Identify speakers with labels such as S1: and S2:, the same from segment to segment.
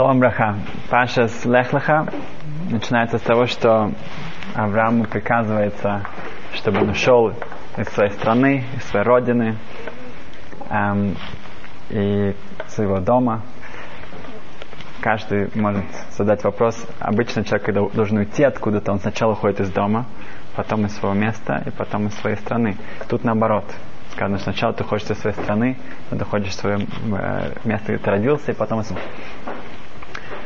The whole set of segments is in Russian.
S1: Шалом Браха. Паша с Лехлаха начинается с того, что Аврааму приказывается, чтобы он ушел из своей страны, из своей родины эм, и своего дома. Каждый может задать вопрос. Обычно человек, когда должен уйти откуда-то, он сначала уходит из дома, потом из своего места и потом из своей страны. Тут наоборот. Сказано, сначала ты хочешь из своей страны, потом ходишь в свое э, место, где ты родился, и потом из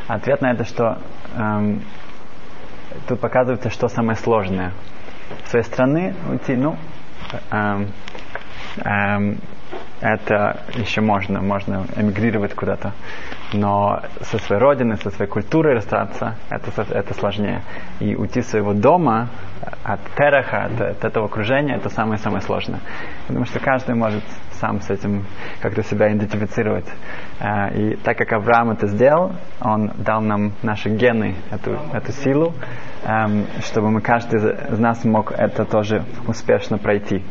S1: Ответ на это, что эм, тут показывается, что самое сложное. С своей страны уйти, ну, эм, эм, это еще можно, можно эмигрировать куда-то. Но со своей родины, со своей культурой расстаться, это, это сложнее. И уйти из своего дома, от тераха, от, от этого окружения, это самое-самое сложное. Потому что каждый может сам с этим как-то себя идентифицировать. А, и так как Авраам это сделал, он дал нам наши гены, эту, эту силу, эм, чтобы мы каждый из нас мог это тоже успешно пройти.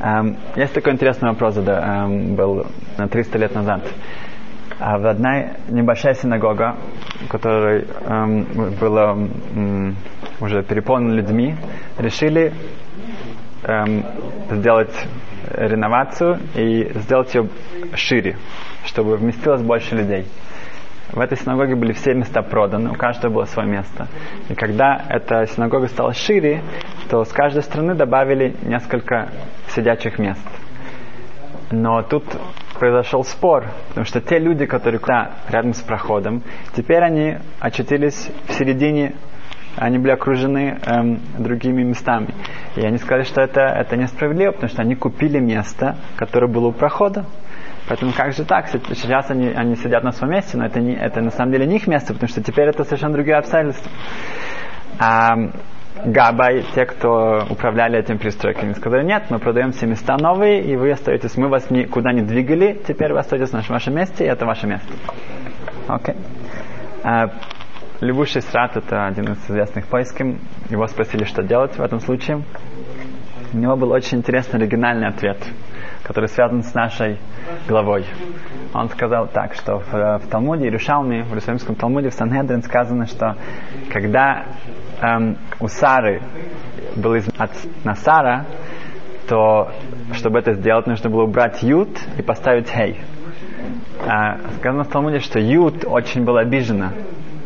S1: Эм, есть такой интересный вопрос, да, эм, был 300 лет назад. А в одной небольшая синагога, которая эм, была эм, уже переполнена людьми, решили эм, сделать реновацию и сделать ее шире, чтобы вместилось больше людей. В этой синагоге были все места проданы, у каждого было свое место. И когда эта синагога стала шире, то с каждой страны добавили несколько сидячих мест. Но тут произошел спор, потому что те люди, которые да, рядом с проходом, теперь они очутились в середине они были окружены эм, другими местами. И они сказали, что это, это несправедливо, потому что они купили место, которое было у прохода. Поэтому как же так? Сейчас они, они сидят на своем месте, но это, не, это на самом деле не их место, потому что теперь это совершенно другие обстоятельства. А Габай, те, кто управляли этими пристройками, сказали, нет, мы продаем все места новые, и вы остаетесь, мы вас никуда не двигали, теперь вы остаетесь на вашем месте, и это ваше место. Окей. Okay. Левуший Срат, это один из известных поисков. Его спросили, что делать в этом случае. У него был очень интересный оригинальный ответ, который связан с нашей главой. Он сказал так, что в, в Талмуде Иерушалме, в Иерусалимском Талмуде, в Санхедрин сказано, что когда эм, у Сары был из, от Насара, то чтобы это сделать, нужно было убрать Ют и поставить Хей. А, сказано в Талмуде, что Ют очень был обижена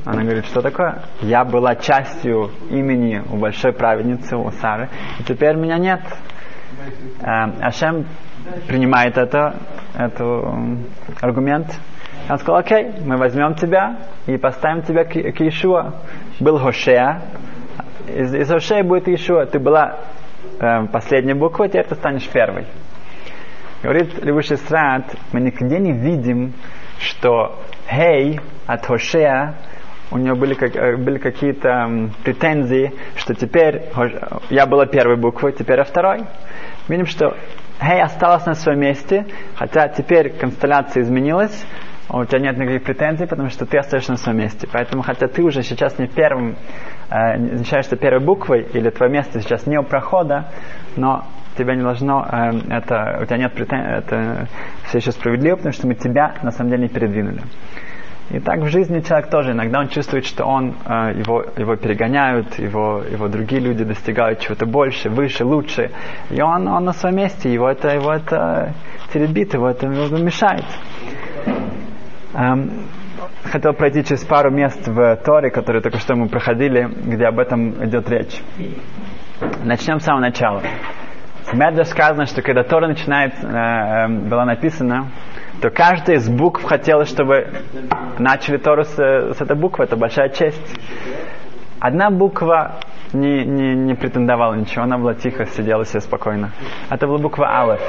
S1: она говорит, что такое? Я была частью имени у большой праведницы, у Сары, и теперь меня нет. Э, Ашем принимает это, это аргумент. Он сказал, окей, мы возьмем тебя и поставим тебя к, к Иешуа. Был Хошея, из, из Хошея будет Иешуа. Ты была э, последней буквой, теперь ты станешь первой. Говорит Левуши Страт, мы нигде не видим, что Хей от Хошея у нее были, как, э, были какие-то претензии, что теперь я была первой буквой, теперь я второй. Видим, что Хей осталась на своем месте, хотя теперь констелляция изменилась, а у тебя нет никаких претензий, потому что ты остаешься на своем месте. Поэтому, хотя ты уже сейчас не первым, э, не первой буквой, или твое место сейчас не у прохода, но тебя не должно, э, это, у тебя нет претензий, это все еще справедливо, потому что мы тебя на самом деле не передвинули. И так в жизни человек тоже иногда он чувствует, что он, э, его, его перегоняют, его, его другие люди достигают чего-то больше, выше, лучше. И он, он на своем месте, его это, его это теребит, его это мешает. Эм, хотел пройти через пару мест в Торе, которые только что мы проходили, где об этом идет речь. Начнем с самого начала. В Медреш сказано, что когда Тора начинает, э, э, была написана, то каждая из букв хотела, чтобы начали Тору с, с этой буквы. Это большая честь. Одна буква не, не, не претендовала ничего, она была тихо, сидела себе спокойно. Это была буква Алеф.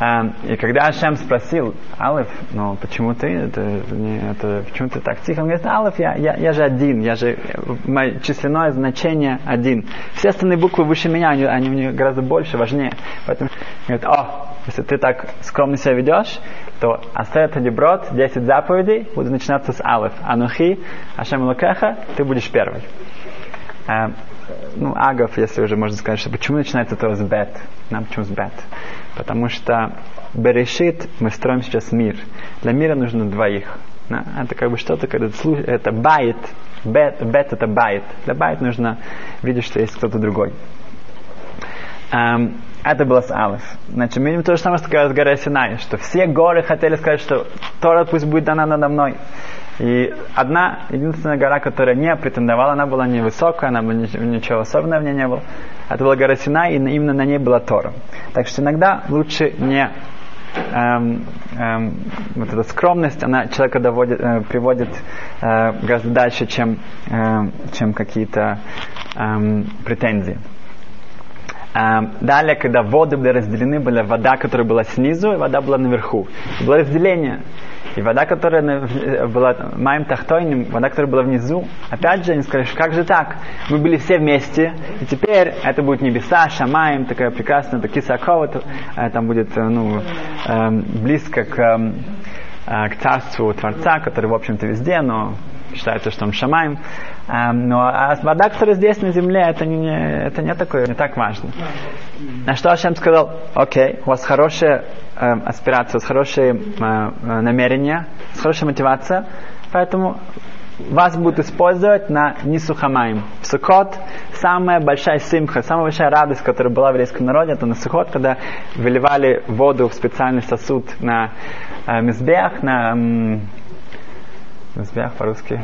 S1: Um, и когда Ашем спросил, Алеф, ну почему ты, это, не, это, почему ты так тихо? Он говорит, Алеф, я, я, я же один, я же, мое численное значение один. Все остальные буквы выше меня, они, они мне гораздо больше, важнее. Поэтому говорит, о, если ты так скромно себя ведешь, то Асерет Деброд, 10 заповедей, будут начинаться с Алеф. Анухи, Ашем Лукеха, ты будешь первый. Uh, ну, агов, если уже можно сказать, что почему начинается это с бет? Нам почему с бет? Потому что Берешит мы строим сейчас мир. Для мира нужно двоих. Да? Это как бы что-то, когда это בית, бет, бет это בית. Для בית нужно видеть, что есть кто-то другой. Um, это было с Алиф. Значит, мы видим то же самое, что с горой Синай, что все горы хотели сказать, что Тора пусть будет дана надо мной. И одна, единственная гора, которая не претендовала, она была невысокая, она была ничего особенного в ней не было. Это была гора Синай, и именно на ней была Тора. Так что иногда лучше не эм, эм, вот эта скромность, она человека доводит, э, приводит э, гораздо дальше, чем, э, чем какие-то э, претензии. Далее, когда воды были разделены, была вода, которая была снизу, и вода была наверху. было разделение. И вода, которая была моим тахтойным, вода, которая была внизу, опять же, они сказали, как же так? Мы были все вместе, и теперь это будет небеса, шамаем, такая прекрасная, такие сакова, э, там будет э, ну, эм, близко к, эм, э, к царству Творца, который, в общем-то, везде, но считается, что он шамаем. Эм, но а вода, которая здесь на земле, это не, это не такое, не так важно. На что Ашем сказал, окей, у вас хорошая э, аспирация, у вас хорошие э, э, намерения, хорошая мотивация, поэтому вас будут использовать на Нисухамаем. В Сукот самая большая симха, самая большая радость, которая была в еврейском народе, это на Сукот, когда выливали воду в специальный сосуд на э, мизбех, на э, мизбех по-русски,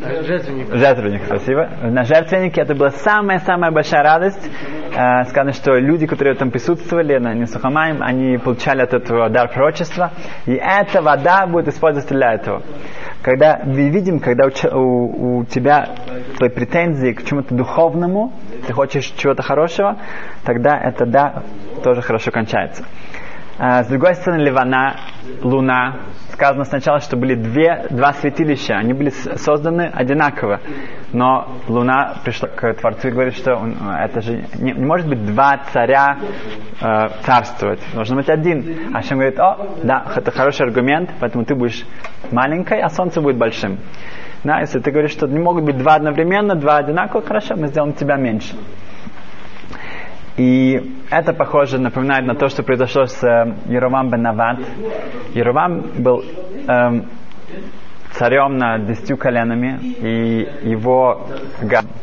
S2: Жертвенник.
S1: Жертвенник, спасибо. На жертвеннике это была самая-самая большая радость. Э, сказано, что люди, которые там присутствовали на Нисухамаем, они получали от этого дар пророчества. И эта вода будет использоваться для этого. Когда мы видим, когда у, у, у тебя твои претензии к чему-то духовному, ты хочешь чего-то хорошего, тогда это да тоже хорошо кончается. А, с другой стороны, Ливана, Луна, сказано сначала, что были две, два святилища, они были созданы одинаково. Но Луна пришла к Творцу и говорит, что он, это же не, не может быть два царя э, царствовать. Должен быть один. А Шем говорит, о, да, это хороший аргумент, поэтому ты будешь маленькой, а Солнце будет большим. Да, если ты говоришь, что не могут быть два одновременно, два одинаково, хорошо, мы сделаем тебя меньше. И это похоже, напоминает на то, что произошло с э, Еровам бен Нават. Еровам был эм, царем над десятью коленами, и его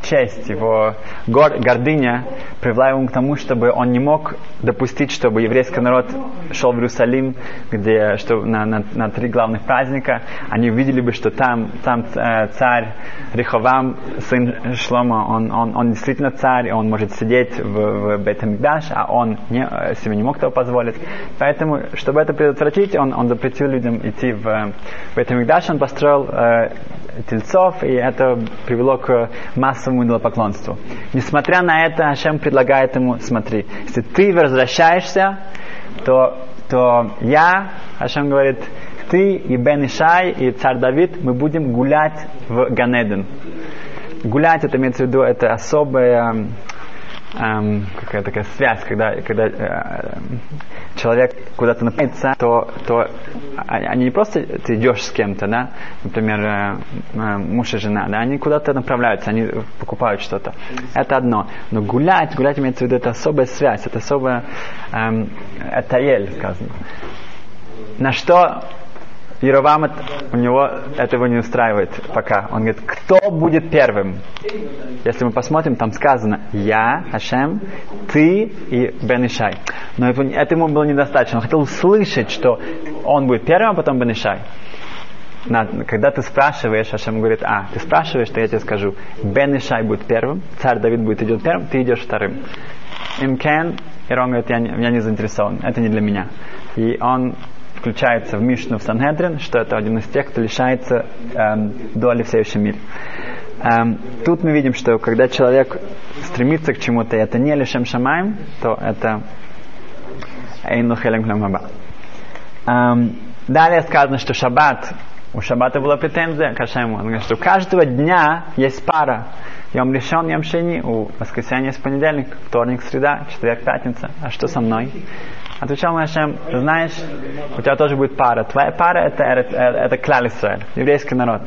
S1: честь, его гор, гордыня привела его к тому, чтобы он не мог допустить, чтобы еврейский народ шел в Иерусалим, где что, на, на, на три главных праздника. Они увидели бы, что там, там э, царь Риховам, сын Шлома, он, он, он действительно царь, он может сидеть в, в Бетамикдаш, а он не, э, себе не мог этого позволить. Поэтому, чтобы это предотвратить, он, он запретил людям идти в, в Бетамикдаш, он построил построил э, тельцов, и это привело к массовому идолопоклонству. Несмотря на это, Ашем предлагает ему, смотри, если ты возвращаешься, то, то я, Ашем говорит, ты и Бен Ишай, и царь Давид, мы будем гулять в Ганеден. Гулять, это имеется в виду, это особая эм, какая такая связь, когда, когда э, человек куда-то направляется, то, то они не просто ты идешь с кем-то, да, например, э, э, муж и жена, да, они куда-то направляются, они покупают что-то. Это одно. Но гулять, гулять имеется в виду, это особая связь, это особая, эм, это ель, сказано. На что Яровам, у него этого не устраивает пока. Он говорит, кто будет первым? Если мы посмотрим, там сказано, я, Хашем, ты и Бен Ишай. Но это, ему было недостаточно. Он хотел услышать, что он будет первым, а потом Бен Ишай. когда ты спрашиваешь, Хашем говорит, а, ты спрашиваешь, то я тебе скажу, Бен Ишай будет первым, царь Давид будет идет первым, ты идешь вторым. Имкен, и он говорит, я не, я не заинтересован, это не для меня. И он включается в Мишну в Сангедрин, что это один из тех, кто лишается эм, доли в следующем мире. Эм, тут мы видим, что когда человек стремится к чему-то, и это не лишем шамаем, то это эйну хелем эм, Далее сказано, что шаббат, у шаббата была претензия к Ашему. Он говорит, что у каждого дня есть пара. Йом решен, йом у воскресенья есть понедельник, вторник, среда, четверг, пятница. А что со мной? Отвечал Машем, знаешь, у тебя тоже будет пара. Твоя пара это, это, это Клал Исраэль, еврейский народ.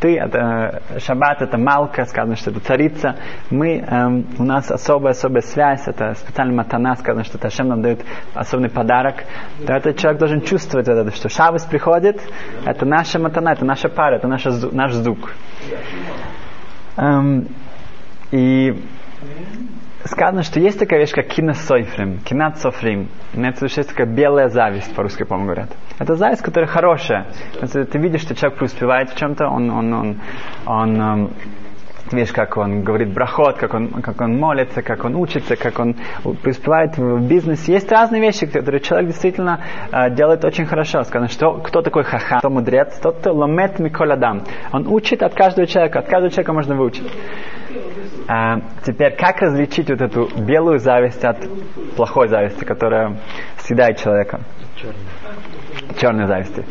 S1: ты, это, шаббат это малка, сказано, что это царица. Мы, эм, у нас особая-особая связь, это специальная матана, сказано, что это Ашем нам дает особенный подарок. То этот человек должен чувствовать это, что Шаббас приходит, это наша матана, это наша пара, это наша, наш звук. Эм, и сказано, что есть такая вещь, как киносойфрим, кинат-софрим. Это есть такая белая зависть, по-русски, по-моему, говорят. Это зависть, которая хорошая. Если ты видишь, что человек преуспевает в чем-то, он, он, он, он, он видишь, как он говорит брахот, как он, как он молится, как он учится, как он преуспевает в бизнесе. Есть разные вещи, которые человек действительно э, делает очень хорошо. Сказано, что кто такой хаха, кто мудрец, тот, кто ломет миколядам. Он учит от каждого человека, от каждого человека можно выучить. А, теперь, как различить вот эту белую зависть от плохой зависти, которая съедает человека? Черной зависти.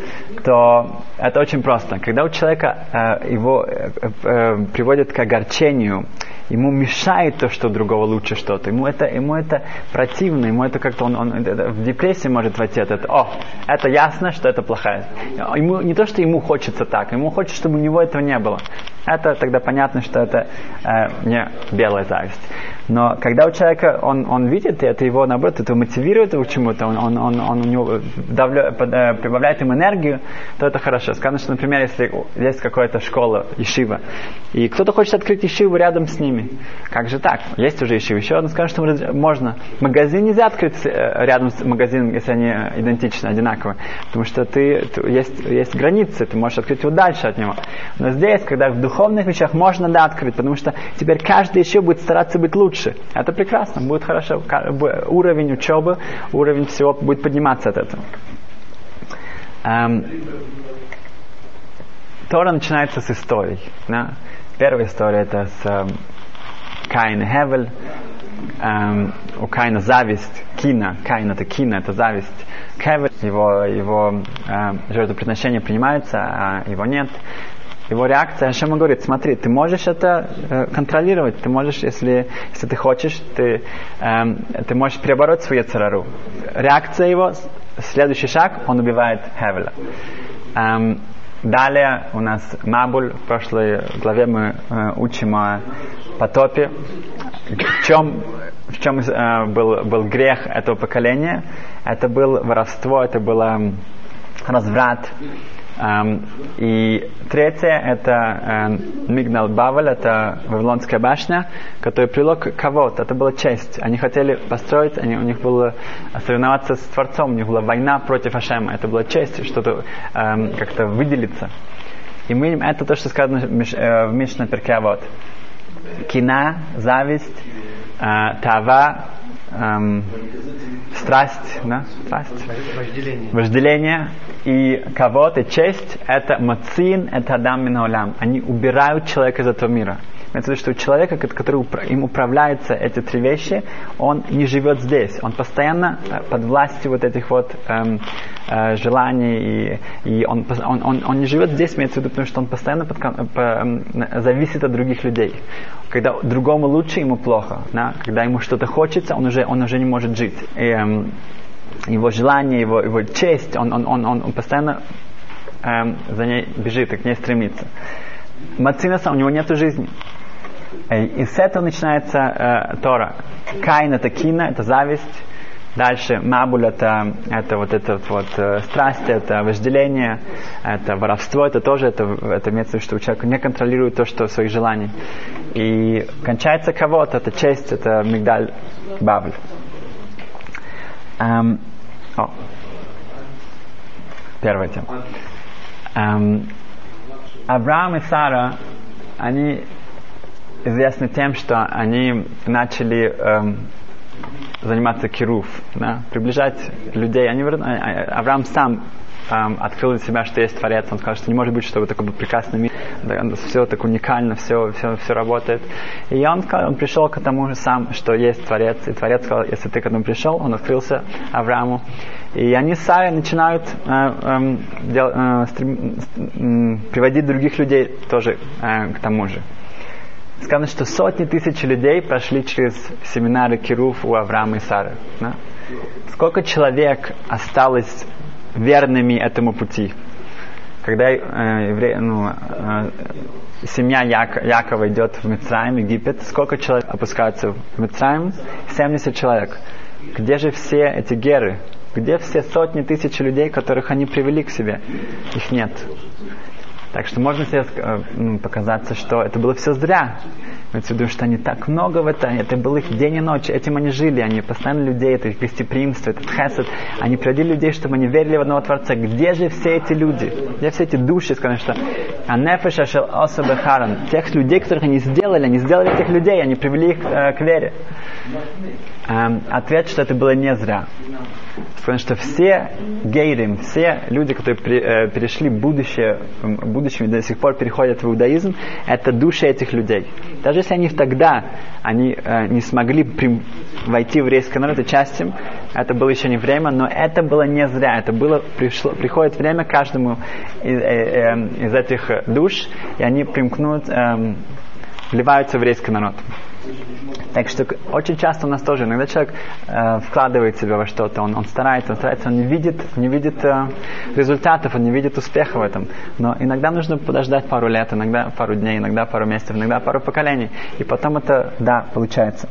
S1: То это очень просто. Когда у человека э, его э, э, приводит к огорчению, ему мешает то, что другого лучше что-то. Ему это, ему это противно, ему это как-то он, он в депрессии может войти от этого. О, это ясно, что это плохая. Ему, не то, что ему хочется так, ему хочется, чтобы у него этого не было. Это тогда понятно, что это э, не белая зависть. Но когда у человека, он, он видит, это его, наоборот, это мотивирует его к чему-то, он, он, он, он у него давля, э, прибавляет им энергию, то это хорошо. Сказано, что, например, если есть какая-то школа, ешива, и кто-то хочет открыть ешиву рядом с ними, как же так? Есть уже ешива. Еще одно скажет, что можно. Магазин нельзя открыть э, рядом с магазином, если они идентичны, одинаковые. Потому что ты, ты, есть, есть границы, ты можешь открыть его дальше от него. Но здесь, когда в духовных вещах можно да открыть, потому что теперь каждый еще будет стараться быть лучше лучше. Это прекрасно, будет хорошо. Уровень учебы, уровень всего будет подниматься от этого. Эм, Тора начинается с историй. Да? Первая история это с эм, Каин и Хевель. Эм, у Каина зависть, Кина, Каин это Кина, это зависть. Хевель, его, его эм, жертвоприношение принимается, а его нет его реакция, Ашем говорит, смотри, ты можешь это э, контролировать, ты можешь, если, если ты хочешь, ты, э, ты можешь перебороть свою царару. Реакция его, следующий шаг, он убивает Хевеля. Эм, далее у нас Мабуль, в прошлой главе мы э, учим о потопе, в чем, в чем э, был, был грех этого поколения. Это было воровство, это было разврат, Um, и третье это um, Мигнал Бавель, это Вавилонская башня, которая привело кого-то. Это была честь. Они хотели построить, они, у них было соревноваться с Творцом, у них была война против Ашема. Это была честь, что-то um, как-то выделиться. И мы видим, это то, что сказано в Мишна Перкеавод. Кина, зависть, э, тава, эм, страсть, да? страсть,
S2: Вожделение.
S1: вожделение и кого-то честь, это мацин, это адам минаулям. Они убирают человека из этого мира. Имеется в виду, что у человека, который им управляется эти три вещи, он не живет здесь. Он постоянно э, под властью вот этих вот эм, э, желаний, и, и он, он, он, он не живет здесь, имеется в виду, потому что он постоянно под, по, эм, зависит от других людей. Когда другому лучше, ему плохо. Да? Когда ему что-то хочется, он уже, он уже не может жить. И, эм, его желание, его, его честь, он, он, он, он постоянно эм, за ней бежит и к ней стремится. Мацинаса у него нет жизни. И с этого начинается э, Тора. Каин это кина, это зависть. Дальше Мабуль это, это вот это вот э, страсть, это вожделение, это воровство, это тоже это, это имеется что человек не контролирует то, что своих желаний. И кончается кого-то, это честь, это мигдаль Бавль. Эм, о, первая тема. Эм, Авраам и Сара, они известны тем, что они начали эм, заниматься кируф, да, приближать людей. Они, Авраам сам эм, открыл для себя, что есть Творец. Он сказал, что не может быть, чтобы такой был прекрасный мир, да, все так уникально, все, все, все работает. И он, сказал, он пришел к тому же сам, что есть Творец. И Творец сказал, если ты к этому пришел, он открылся Аврааму. И они сами начинают э, э, дел, э, стрем, э, приводить других людей тоже э, к тому же. Сказано, что сотни тысяч людей прошли через семинары Кируф у Авраама и Сары. Да? Сколько человек осталось верными этому пути? когда э, евре, ну, э, семья Як, Якова идет в Мицраим, Египет, сколько человек опускаются в Мицраим? 70 человек. Где же все эти геры? Где все сотни тысяч людей, которых они привели к себе? Их нет. Так что можно себе э, показаться, что это было все зря. Имеется в виду, что они так много в этом, это был их день и ночь, этим они жили, они постоянно людей, это их гостеприимство, этот хесед, они приводили людей, чтобы они верили в одного Творца. Где же все эти люди? Где все эти души, скажем, что Анефеша шел особо харан. Тех людей, которых они сделали, они сделали этих людей, они привели их э, к вере. Эм, ответ, что это было не зря. Потому что все гейрим, все люди, которые при, э, перешли будущее, в будущем до сих пор переходят в иудаизм, это души этих людей. Даже если они тогда они, э, не смогли при, войти в еврейский народ и часть им, это было еще не время, но это было не зря. Это было, пришло, приходит время каждому из, э, э, из этих душ, и они примкнут, э, вливаются в еврейский народ. Так что очень часто у нас тоже, иногда человек э, вкладывает себя во что-то, он, он старается, он старается, он не видит, не видит э, результатов, он не видит успеха в этом. Но иногда нужно подождать пару лет, иногда пару дней, иногда пару месяцев, иногда пару поколений. И потом это, да, получается.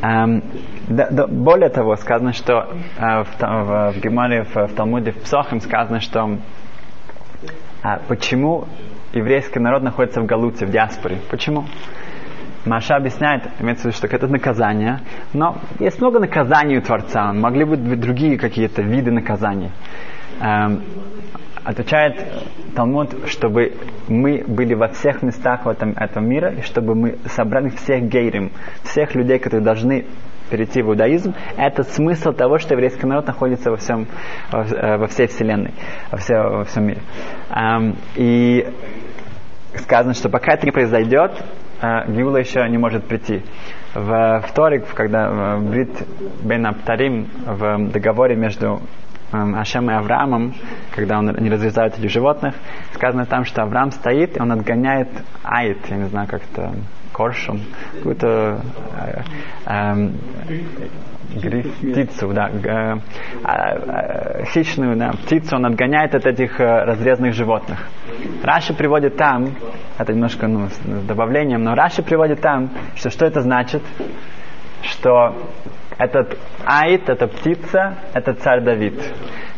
S1: Эм, да, да, более того, сказано, что э, в, в, в Геморе, в, в Талмуде, в Псохим сказано, что э, почему еврейский народ находится в Галуте, в диаспоре. Почему? Маша объясняет, имеется в виду, что это наказание, но есть много наказаний у Творца, могли быть другие какие-то виды наказаний. Эм, отвечает Талмуд, чтобы мы были во всех местах в этом, этом мира, и чтобы мы собрали всех гейрим, всех людей, которые должны перейти в иудаизм, это смысл того, что еврейский народ находится во, всем, во, э, всей вселенной, во, все, во всем мире. Эм, и сказано, что пока это не произойдет, э, Гиула еще не может прийти. В вторник, когда Брит Бен Аптарим в договоре между Ашем и Авраамом, когда он, они разрезают этих животных, сказано там, что Авраам стоит, и он отгоняет Аид, я не знаю, как это, коршун, какую-то э, э, гриф, птицу, да, э, э, хищную да, птицу, он отгоняет от этих э, разрезанных животных. Раши приводит там, это немножко ну, с добавлением, но Раши приводит там, что что это значит, что этот Аид, эта птица, это царь Давид.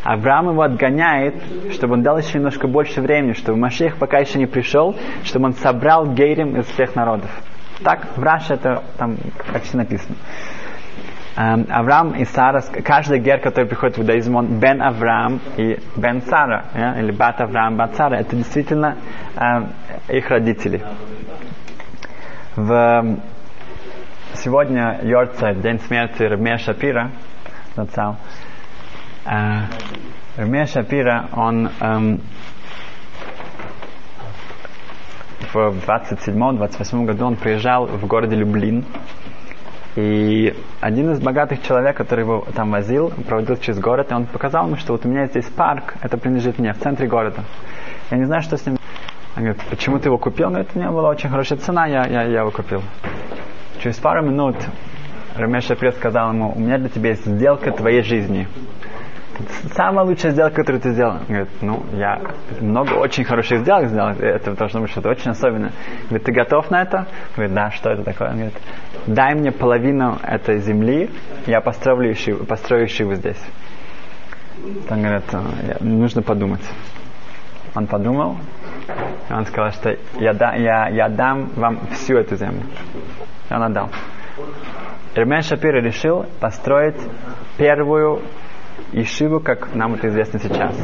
S1: Авраам его отгоняет, чтобы он дал еще немножко больше времени, чтобы Машех пока еще не пришел, чтобы он собрал гейрим из всех народов. Так в Раше это там почти написано. Um, Авраам и Сара, каждый гер, который приходит в иудаизм, он Бен Авраам и Бен Сара, yeah? или Бат Авраам, Бат Сара, это действительно uh, их родители. В, сегодня Йорца, день смерти Рабмея Шапира, нацал. Uh, Рабмея Шапира, он um, в 27-28 году он приезжал в городе Люблин, и один из богатых человек, который его там возил, проводил через город, и он показал ему, что вот у меня здесь парк, это принадлежит мне, в центре города. Я не знаю, что с ним. Он говорит, почему ты его купил? Он говорит, у меня была очень хорошая цена, я, я, я его купил. Через пару минут Рамеш Шапир сказал ему, у меня для тебя есть сделка твоей жизни. Самая лучшая сделка, которую ты сделал. Говорит, ну, я много очень хороших сделок сделал. Это должно быть что-то очень особенное. Говорит, ты готов на это? Говорит, да, что это такое? Он говорит, дай мне половину этой земли, я построю ишиву, построю ишиву здесь. Он говорит, нужно подумать. Он подумал, и он сказал, что я, да, я, я дам вам всю эту землю. И он отдал. Ирмен Шапир решил построить первую Ишиву, как нам это известно сейчас.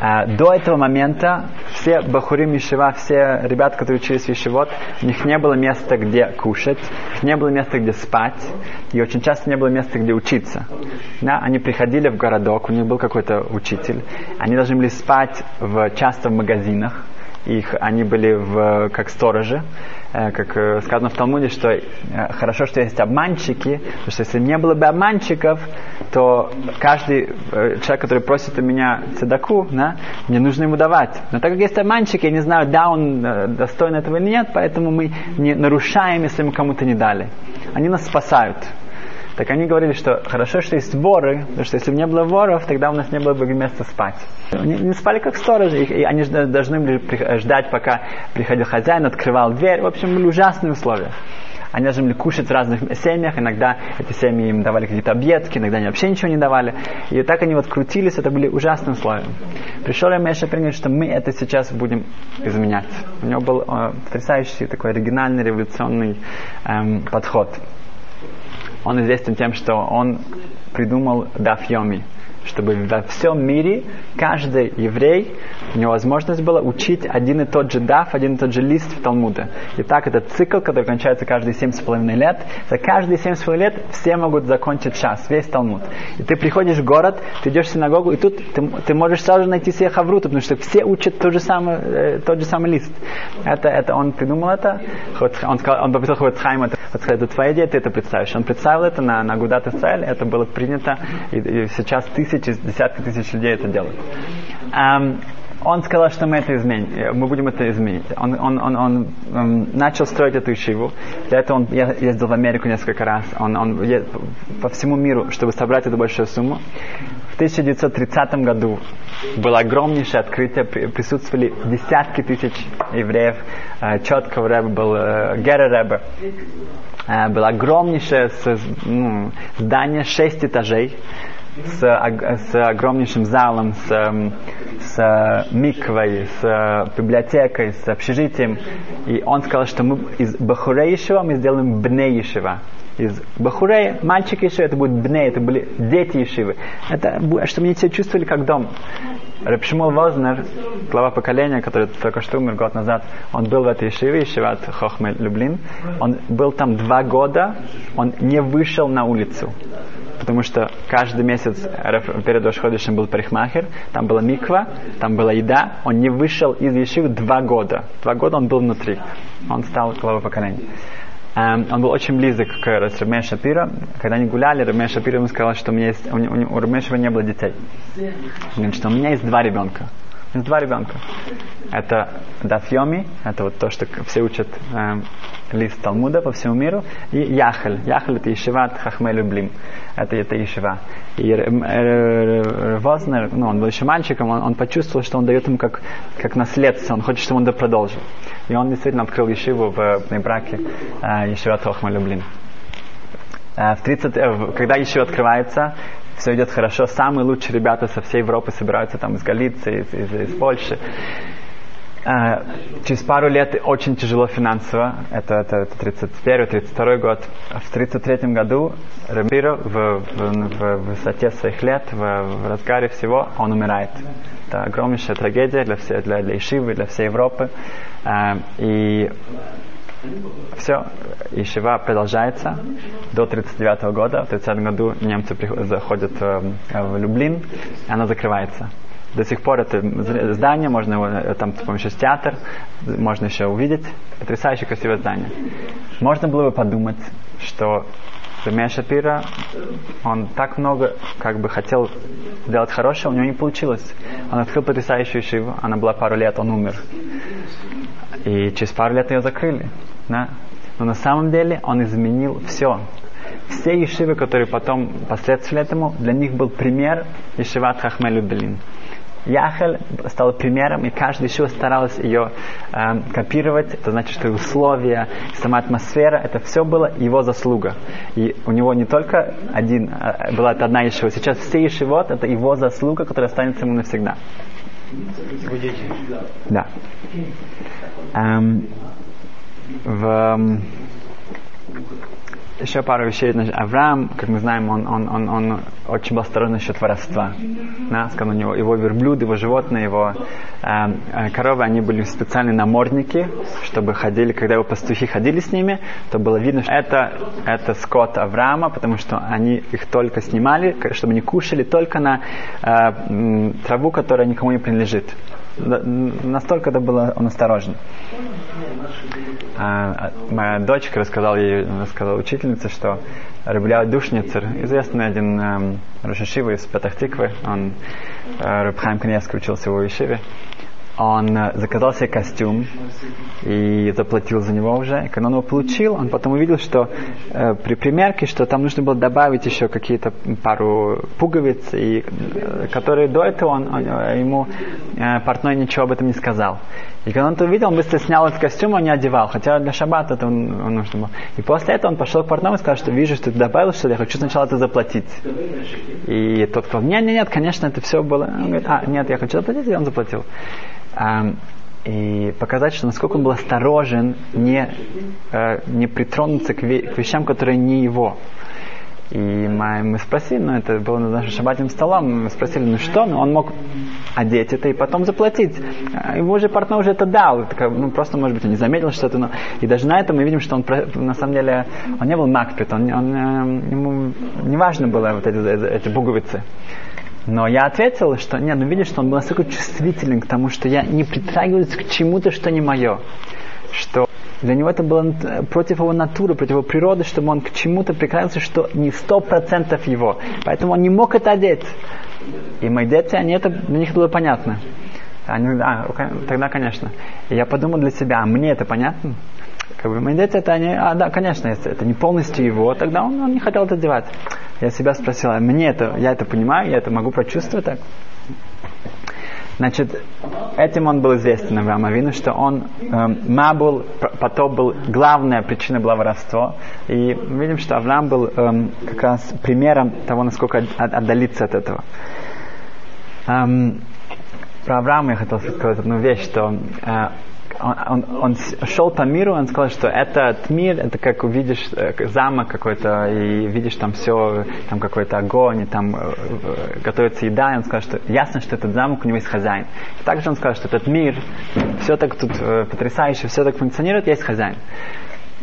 S1: А, до этого момента все Бахурим Ишива, все ребята, которые учились в Ишивот, у них не было места, где кушать, не было места, где спать, и очень часто не было места, где учиться. Да, они приходили в городок, у них был какой-то учитель, они должны были спать в, часто в магазинах, их, они были в, как сторожи, Э, как э, сказано в Талмуде, что э, хорошо, что есть обманщики, потому что если не было бы обманщиков, то каждый человек, который просит у меня цедаку, да, мне нужно ему давать. Но так как есть обманщики, я не знаю, да, он достоин этого или нет, поэтому мы не нарушаем, если мы кому-то не дали. Они нас спасают. Так они говорили, что хорошо, что есть воры, потому что если бы не было воров, тогда у нас не было бы места спать. Они не спали как сторожи, и они должны были ждать, пока приходил хозяин, открывал дверь. В общем, были ужасные условия. Они должны были кушать в разных семьях. Иногда эти семьи им давали какие-то объедки, иногда они вообще ничего не давали. И так они вот крутились, это были ужасные условия. Пришел Рамеша и что мы это сейчас будем изменять. У него был э, потрясающий такой оригинальный революционный эм, подход. Он известен тем, что он придумал дафьоми чтобы во всем мире каждый еврей, у него возможность была учить один и тот же даф, один и тот же лист в Талмуде. И так этот цикл, который кончается каждые семь с половиной лет, за каждые семь с половиной лет все могут закончить час, весь Талмуд. И ты приходишь в город, ты идешь в синагогу, и тут ты, ты можешь сразу же найти себе хавруту, потому что все учат тот же самый, э, тот же самый лист. Это, это он придумал это, он, сказал, он попросил Хойцхайм, это, это твоя идея, ты это представишь. Он представил это на, на Гудат Исраэль, это было принято, и, и сейчас тысячи, десятки тысяч людей это делают. Um, он сказал, что мы это изменим, мы будем это изменить. Он, он, он, он um, начал строить эту ишиву. Для этого он ездил в Америку несколько раз. Он, он ездил по всему миру, чтобы собрать эту большую сумму. В 1930 году было огромнейшее открытие, присутствовали десятки тысяч евреев. Э, Четкого рэба был э, Гера рэба. Э, было огромнейшее ну, здание, шесть этажей с, с огромнейшим залом, с, эм, с миквой, с библиотекой, с общежитием. И он сказал, что мы из Бахурейшева мы сделаем Бнеишева. Из Бахурея, мальчик Ишива, это будет Бней, это были дети Ишивы. Это, чтобы они себя чувствовали как дом. Рабшимул Вознер, глава поколения, который только что умер год назад, он был в этой Ишиве, Ишиват Хохме Люблин. Он был там два года, он не вышел на улицу потому что каждый месяц перед Рошходишем был парикмахер, там была миква, там была еда, он не вышел из Ешивы два года. Два года он был внутри. Он стал главой поколения. Um, он был очень близок к Раме Шапира. Когда они гуляли, Раме Шапира ему сказал, что у, меня есть, у, у, у Раме Шапира не было детей. Он говорит, что у меня есть два ребенка. У меня есть два ребенка. Это Дафьоми, это вот то, что все учат э, лист Талмуда по всему миру, и Яхель. Яхель это Ишиват Хахмель Блим. Это, это Ишива. И Вознер, ну, он был еще мальчиком, он, он почувствовал, что он дает ему как, как наследство, он хочет, чтобы он это продолжил. И он действительно открыл Ешиву в Нейбраке, э, Ешиват Хахмель Блим. Э, в 30, э, когда еще открывается, все идет хорошо. Самые лучшие ребята со всей Европы собираются там из Галиции, из, из, из Польши. Uh, через пару лет очень тяжело финансово. Это, это, это 31-32 год. В 33 году Рамбиро в, в, в высоте своих лет, в, в разгаре всего, он умирает. Это огромнейшая трагедия для, всей, для, для Ишивы, для всей Европы. Uh, и все, Ишива продолжается до 39 года. В 30 году немцы заходят в, в Люблин, она закрывается. До сих пор это здание, можно его, э, там с помощью театр, можно еще увидеть. Потрясающе красивое здание. Можно было бы подумать, что Ремия Шапира, он так много как бы хотел сделать хорошее, у него не получилось. Он открыл потрясающую шиву, она была пару лет, он умер. И через пару лет ее закрыли. Да? Но на самом деле он изменил все. Все ешивы, которые потом последовали этому, для них был пример Ешиват Хахмелю Белин. Яхель стал примером, и каждый еще старался ее э, копировать. Это значит, что и условия, сама атмосфера, это все было его заслуга. И у него не только один, э, была это одна ешива, сейчас все ешивот, это его заслуга, которая останется ему навсегда. Да. Эм, в, еще пару вещей. Значит, Авраам, как мы знаем, он, он, он, он очень был осторожен насчет воровства. Да, скажем, у него, его верблюд, его животные, его э, э, коровы, они были специальные намордники, чтобы ходили, когда его пастухи ходили с ними, то было видно, что это, это скот Авраама, потому что они их только снимали, чтобы они кушали только на э, траву, которая никому не принадлежит. Настолько это было он осторожен. А, моя дочка рассказала ей, рассказала учительнице, что Рабля Душницер, известный один э, Рошашива из Петахтиквы, он э, Рабхайм Каневский учился в Ишиве, он э, заказал себе костюм и заплатил за него уже. И когда он его получил, он потом увидел, что э, при примерке, что там нужно было добавить еще какие-то пару пуговиц, и, э, которые до этого он, он, э, ему э, портной ничего об этом не сказал. И когда он это увидел, он быстро снял этот костюм, он не одевал, хотя для шаббата это он, он нужно было. И после этого он пошел к портному и сказал, что вижу, что ты добавил, что я хочу сначала это заплатить. И тот сказал, нет, нет, нет, конечно, это все было. Он говорит, а, нет, я хочу заплатить, и он заплатил. Um, и показать, что насколько он был осторожен не, э, не притронуться к, ве- к вещам, которые не его. И мы, мы спросили, ну это было на нашем шабатным столом, мы спросили, ну что, ну он мог одеть это и потом заплатить. А Ему уже партнер уже это дал, это как, ну просто, может быть, он не заметил что-то, но и даже на этом мы видим, что он на самом деле, он не был макпит, он, он, э, ему не важно было вот эти, эти пуговицы. Но я ответил, что нет, ну видишь, что он был настолько чувствителен к тому, что я не притрагиваюсь к чему-то, что не мое. Что для него это было против его натуры, против его природы, чтобы он к чему-то прикасался, что не сто процентов его. Поэтому он не мог это одеть. И мои дети, они это, для них было понятно. Они, а, тогда, конечно. И я подумал для себя, а мне это понятно? Как бы мои дети, это они, а да, конечно, если это не полностью его, тогда он, он не хотел это делать. Я себя спросил, а мне это, я это понимаю, я это могу прочувствовать так? Значит, этим он был известен Авраам Авину, что он, эм, Мабул, потом был главная причина была воровство. И мы видим, что Авраам был эм, как раз примером того, насколько отдалиться от этого. Эм, про Авраама я хотел сказать одну вещь, что э, он, он, шел по миру, он сказал, что этот мир, это как увидишь замок какой-то, и видишь там все, там какой-то огонь, и там э, готовится еда, и он сказал, что ясно, что этот замок, у него есть хозяин. Также он сказал, что этот мир, все так тут э, потрясающе, все так функционирует, есть хозяин.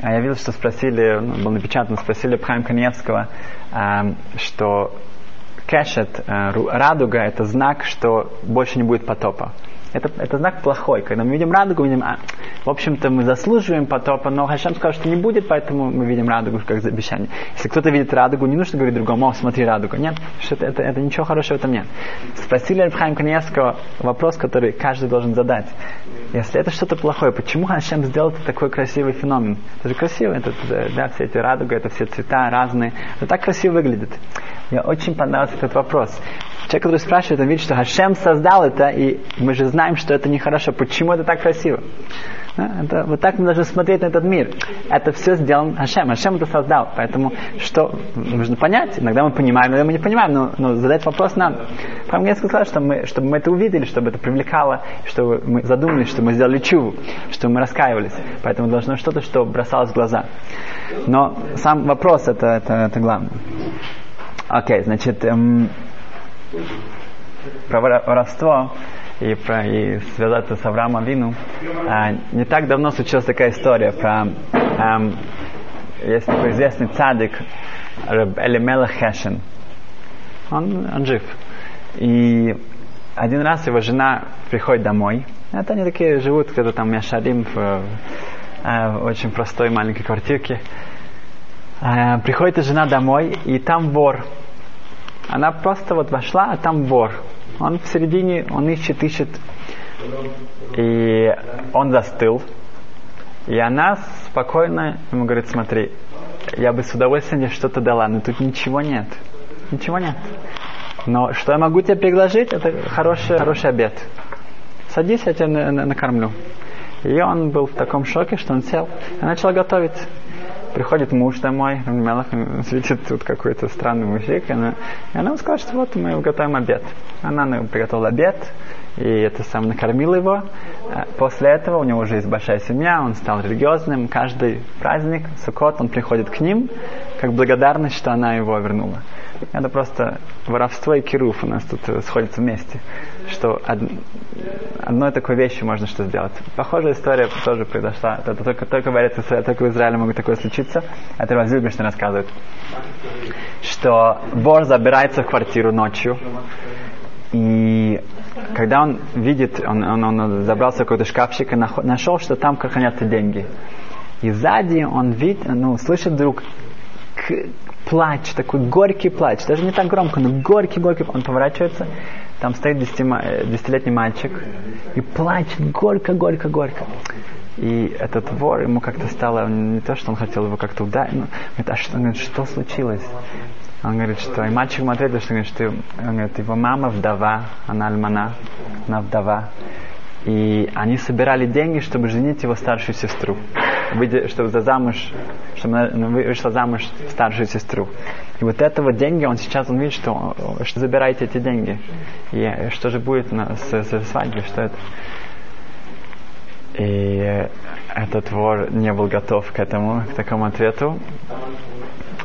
S1: А я видел, что спросили, ну, было напечатано, спросили Пхайм Каневского, э, что кэшет, э, радуга, это знак, что больше не будет потопа. Это, это знак плохой. Когда мы видим радугу, мы видим, а, в общем-то, мы заслуживаем потопа, но Хашем сказал, что не будет, поэтому мы видим радугу как обещание. Если кто-то видит радугу, не нужно говорить другому, о, смотри радугу. Нет, что это, это, это ничего хорошего в нет. Спросили Альфхайм Каневского вопрос, который каждый должен задать. Если это что-то плохое, почему Хашем сделал такой красивый феномен? Это же красиво, это, да, все эти радуги, это все цвета разные. Это так красиво выглядит. Мне очень понравился этот вопрос. Человек, который спрашивает, он видит, что Хашем создал это, и мы же знаем, что это нехорошо. Почему это так красиво? Это, вот так мы должны смотреть на этот мир. Это все сделан Хашем. Хашем это создал. Поэтому что нужно понять? Иногда мы понимаем, иногда мы не понимаем, но, но задать вопрос надо. Прям я сказал, что мы, чтобы мы это увидели, чтобы это привлекало, чтобы мы задумались, что мы сделали чуву, что мы раскаивались. Поэтому должно что-то, что бросалось в глаза. Но сам вопрос это, это, это главное. Окей, okay, значит, эм, про воровство и, про, и связаться с Авраамом Вину. А, не так давно случилась такая история про... Эм, есть такой известный цадик Элемела Хешен. Он, он жив. И один раз его жена приходит домой. Это они такие живут, когда там Яшарим в, в, в очень простой маленькой квартирке. А, приходит жена домой, и там вор. Она просто вот вошла, а там вор. Он в середине, он ищет, ищет. И он застыл. И она спокойно ему говорит, смотри, я бы с удовольствием что-то дала, но тут ничего нет. Ничего нет. Но что я могу тебе предложить, это хороший, хороший обед. Садись, я тебя накормлю. И он был в таком шоке, что он сел и начал готовить. Приходит муж домой, Мелах видит тут какой-то странный мужик, и она, и она сказала, что вот мы готовим обед. Она приготовила обед, и это сам накормил его. А после этого у него уже есть большая семья, он стал религиозным. Каждый праздник, Сукот, он приходит к ним, как благодарность, что она его вернула. Это просто воровство и кируф у нас тут э, сходятся вместе. Что од... одной такой вещи можно что сделать. Похожая история тоже произошла. Это только, только, в, только в Израиле могут такое случиться. Это Разюбишн рассказывает. Что вор забирается в квартиру ночью. И когда он видит, он, он, он забрался в какой-то шкафчик и нашел, что там хранятся деньги. И сзади он видит, ну, слышит вдруг плач, такой горький плач, даже не так громко, но горький-горький, он поворачивается, там стоит десятилетний мальчик и плачет горько, горько, горько. И этот вор, ему как-то стало, не то, что он хотел его как-то ударить, но говорит, а что, он говорит, что случилось? Он говорит, что... И мальчик ему ответил, что, говорит, что он говорит, его мама вдова, она альмана, она вдова. И они собирали деньги, чтобы женить его старшую сестру. Чтобы за замуж, чтобы она вышла замуж старшую сестру. И вот этого деньги, он сейчас он видит, что, что забирайте эти деньги. И что же будет на, с, с свадьбой, что это? И этот вор не был готов к этому, к такому ответу.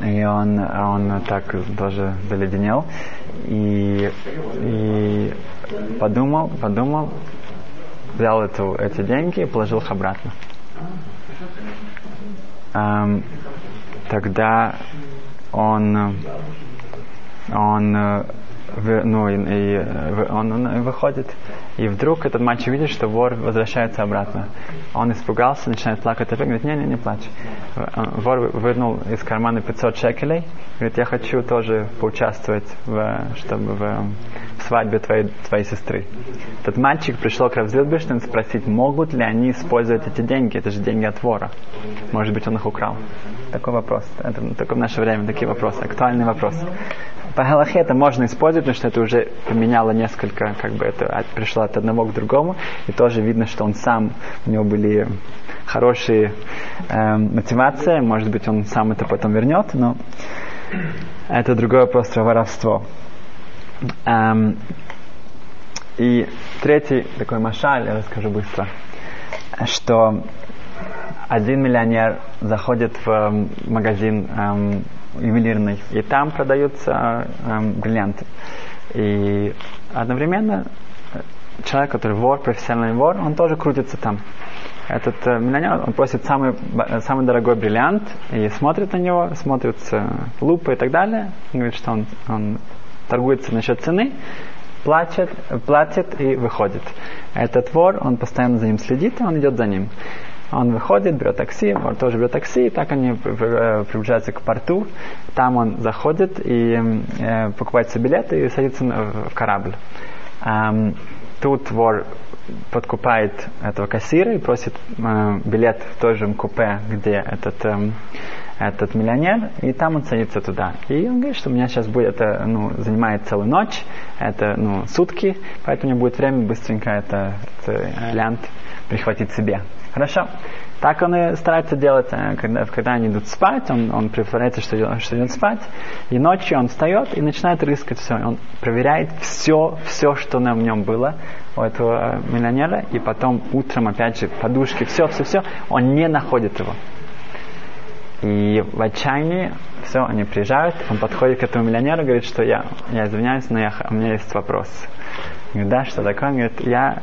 S1: И он, он так тоже заледенел. И, и подумал, подумал, взял эту, эти деньги и положил их обратно. Эм, тогда он, он, ну, и, и, он, он выходит, и вдруг этот мальчик видит, что вор возвращается обратно. Он испугался, начинает плакать опять, говорит, не-не, не плачь. Вор вынул из кармана 500 шекелей, говорит, я хочу тоже поучаствовать, в, чтобы в, в свадьбе твоей, твоей сестры. Этот мальчик пришел к Равзилбештин спросить, могут ли они использовать эти деньги, это же деньги от вора. Может быть, он их украл. Такой вопрос. Это только в наше время такие вопросы, актуальный вопрос. По Галахе это можно использовать, потому что это уже поменяло несколько, как бы это пришло от одного к другому, и тоже видно, что он сам, у него были хорошие э, мотивации, может быть, он сам это потом вернет, но это другой вопрос про воровство. Эм, и третий такой машаль, я расскажу быстро, что один миллионер заходит в магазин эм, ювелирный, и там продаются эм, бриллианты. И одновременно человек, который вор, профессиональный вор, он тоже крутится там. Этот э, миллионер, он просит самый, самый дорогой бриллиант и смотрит на него, смотрит с лупой и так далее. Говорит, что он, он торгуется насчет цены, платит, платит и выходит. Этот вор, он постоянно за ним следит, и он идет за ним. Он выходит, берет такси, вор тоже берет такси, и так они э, приближаются к порту. Там он заходит и э, покупает себе билет и садится в корабль. Эм, тут вор подкупает этого кассира и просит э, билет в том же купе, где этот, э, этот миллионер, и там он садится туда. И он говорит, что у меня сейчас будет, это ну, занимает целую ночь, это ну, сутки, поэтому у меня будет время быстренько это, это лянт прихватить себе. Хорошо? Так он и старается делать, э, когда, когда они идут спать, он, он притворяется, что, что идет спать, и ночью он встает и начинает рыскать все. Он проверяет все, все, что на нем было у этого э, миллионера, и потом утром, опять же, подушки, все, все, все, он не находит его. И в отчаянии все, они приезжают, он подходит к этому миллионеру, говорит, что я, я извиняюсь, но я, у меня есть вопрос. Говорит, да, что такое? Он говорит, я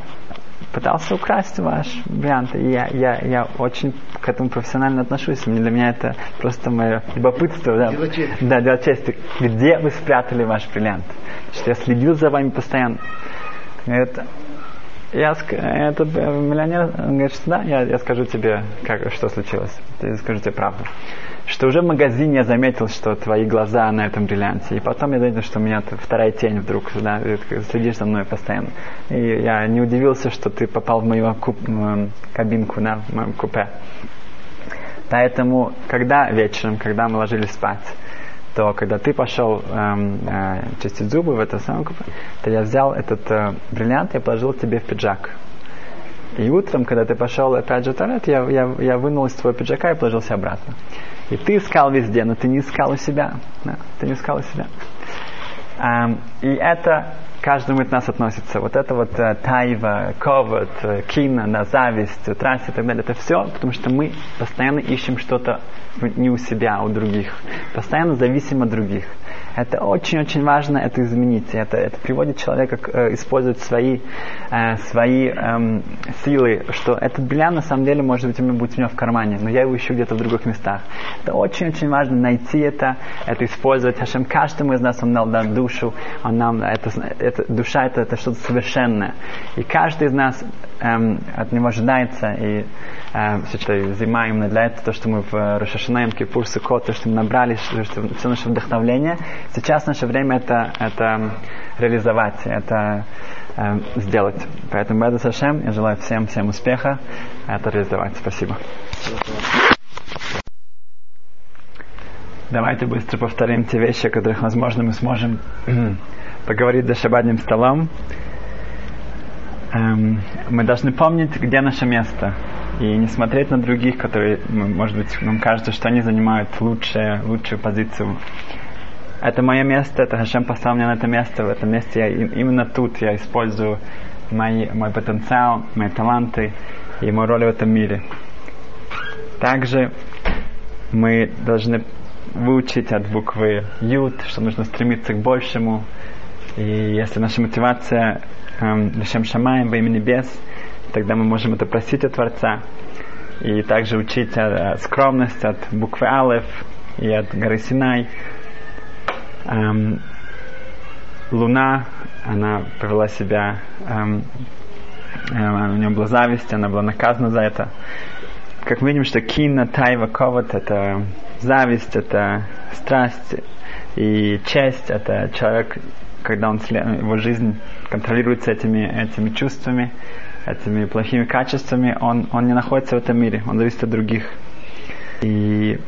S1: пытался украсть ваш вариант. И я, я, я очень к этому профессионально отношусь. Для меня это просто мое любопытство. Да, дело чести. Да, дело чести. Где вы спрятали ваш бриллиант? Что я следил за вами постоянно. Это, я, этот миллионер говорит, что да, я, я скажу тебе, как, что случилось. Я скажу тебе правду что уже в магазине я заметил, что твои глаза на этом бриллианте. И потом я заметил, что у меня вторая тень вдруг, да, следишь за мной постоянно. И я не удивился, что ты попал в мою куб, кабинку, да, в моем купе. Поэтому, когда вечером, когда мы ложились спать, то когда ты пошел эм, э, чистить зубы в это самое купе, то я взял этот э, бриллиант и положил тебе в пиджак. И утром, когда ты пошел опять же в туалет, я, я, я вынул из твоего пиджака и положился обратно. И ты искал везде, но ты не искал у себя. Да, ты не искал у себя. Um, и это каждому из нас относится. Вот это вот uh, тайва, ковод, uh, кина, да, зависть, трасса и так далее. Это все, потому что мы постоянно ищем что-то не у себя, а у других. Постоянно зависим от других. Это очень-очень важно это изменить. Это, это приводит человека к э, использовать свои, э, свои э, силы, что этот бриллиант на самом деле может быть у меня будет у меня в кармане, но я его ищу где-то в других местах. Это очень-очень важно найти это, это использовать. Хашем каждому из нас он дал дан душу, он нам это, это душа это, это что-то совершенное. И каждый из нас эм, от него ожидается и э, сейчас зима именно для этого, то, что мы в Рошашанаем, Кипур, Сукот, то, что мы набрали, что, что, все наше вдохновление. Сейчас наше время это, это реализовать, это э, сделать. Поэтому, Беда Сашем, я желаю всем, всем успеха это реализовать. Спасибо. Давайте быстро повторим те вещи, о которых, возможно, мы сможем поговорить за шабатным столом. Эм, мы должны помнить, где наше место. И не смотреть на других, которые, может быть, нам кажется, что они занимают лучшее, лучшую позицию. Это мое место, это Хашем послал меня на это место, в этом месте я именно тут я использую мои, мой потенциал, мои таланты и мою роль в этом мире. Также мы должны выучить от буквы Ют, что нужно стремиться к большему. И если наша мотивация эм, Лешем Шамаем во имя небес, тогда мы можем это просить от Творца. И также учить скромность от буквы Алеф и от горы Синай. Эм, Луна, она повела себя, эм, э, у нее была зависть, она была наказана за это. Как мы видим, что кина, тайва, коват, это зависть, это страсть и честь, это человек, когда он, его жизнь контролируется этими, этими чувствами, этими плохими качествами, он, он не находится в этом мире, он зависит от других. И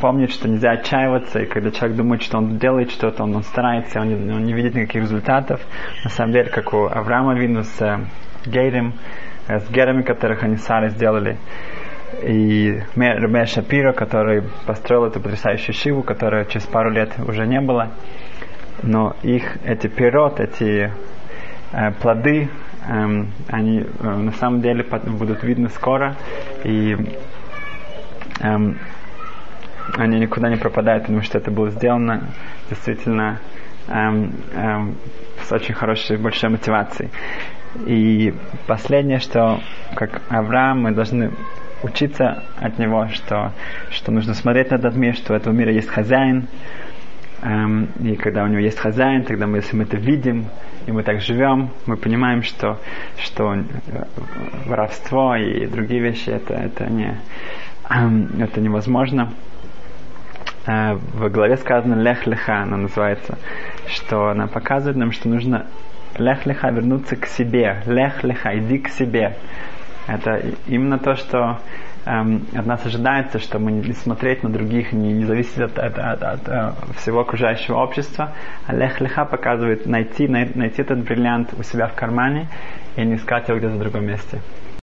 S1: помнить, что нельзя отчаиваться, и когда человек думает, что он делает что-то, он, он старается, он не, он не видит никаких результатов. На самом деле, как у Авраама Вину с э, Гейрем, э, с Герами, которых они Сары сделали, и Рабе Шапиро, который построил эту потрясающую шиву, которая через пару лет уже не было. Но их, эти пирот, эти э, плоды, э, они э, на самом деле будут видны скоро, и э, они никуда не пропадают, потому что это было сделано действительно эм, эм, с очень хорошей, большой мотивацией. И последнее, что как Авраам, мы должны учиться от него, что, что нужно смотреть на этот мир, что у этого мира есть хозяин, и когда у него есть хозяин, тогда мы, если мы это видим, и мы так живем, мы понимаем, что, что э, воровство и другие вещи это, это, не, эм, это невозможно. Э, в главе сказано лех леха, она называется, что она показывает нам, что нужно лех леха вернуться к себе, лех леха, иди к себе. Это именно то, что эм, от нас ожидается, что мы не смотреть на других, не, не зависеть от, от, от, от, э, всего окружающего общества. Лех леха показывает найти, най, найти этот бриллиант у себя в кармане и не искать его где-то в другом месте.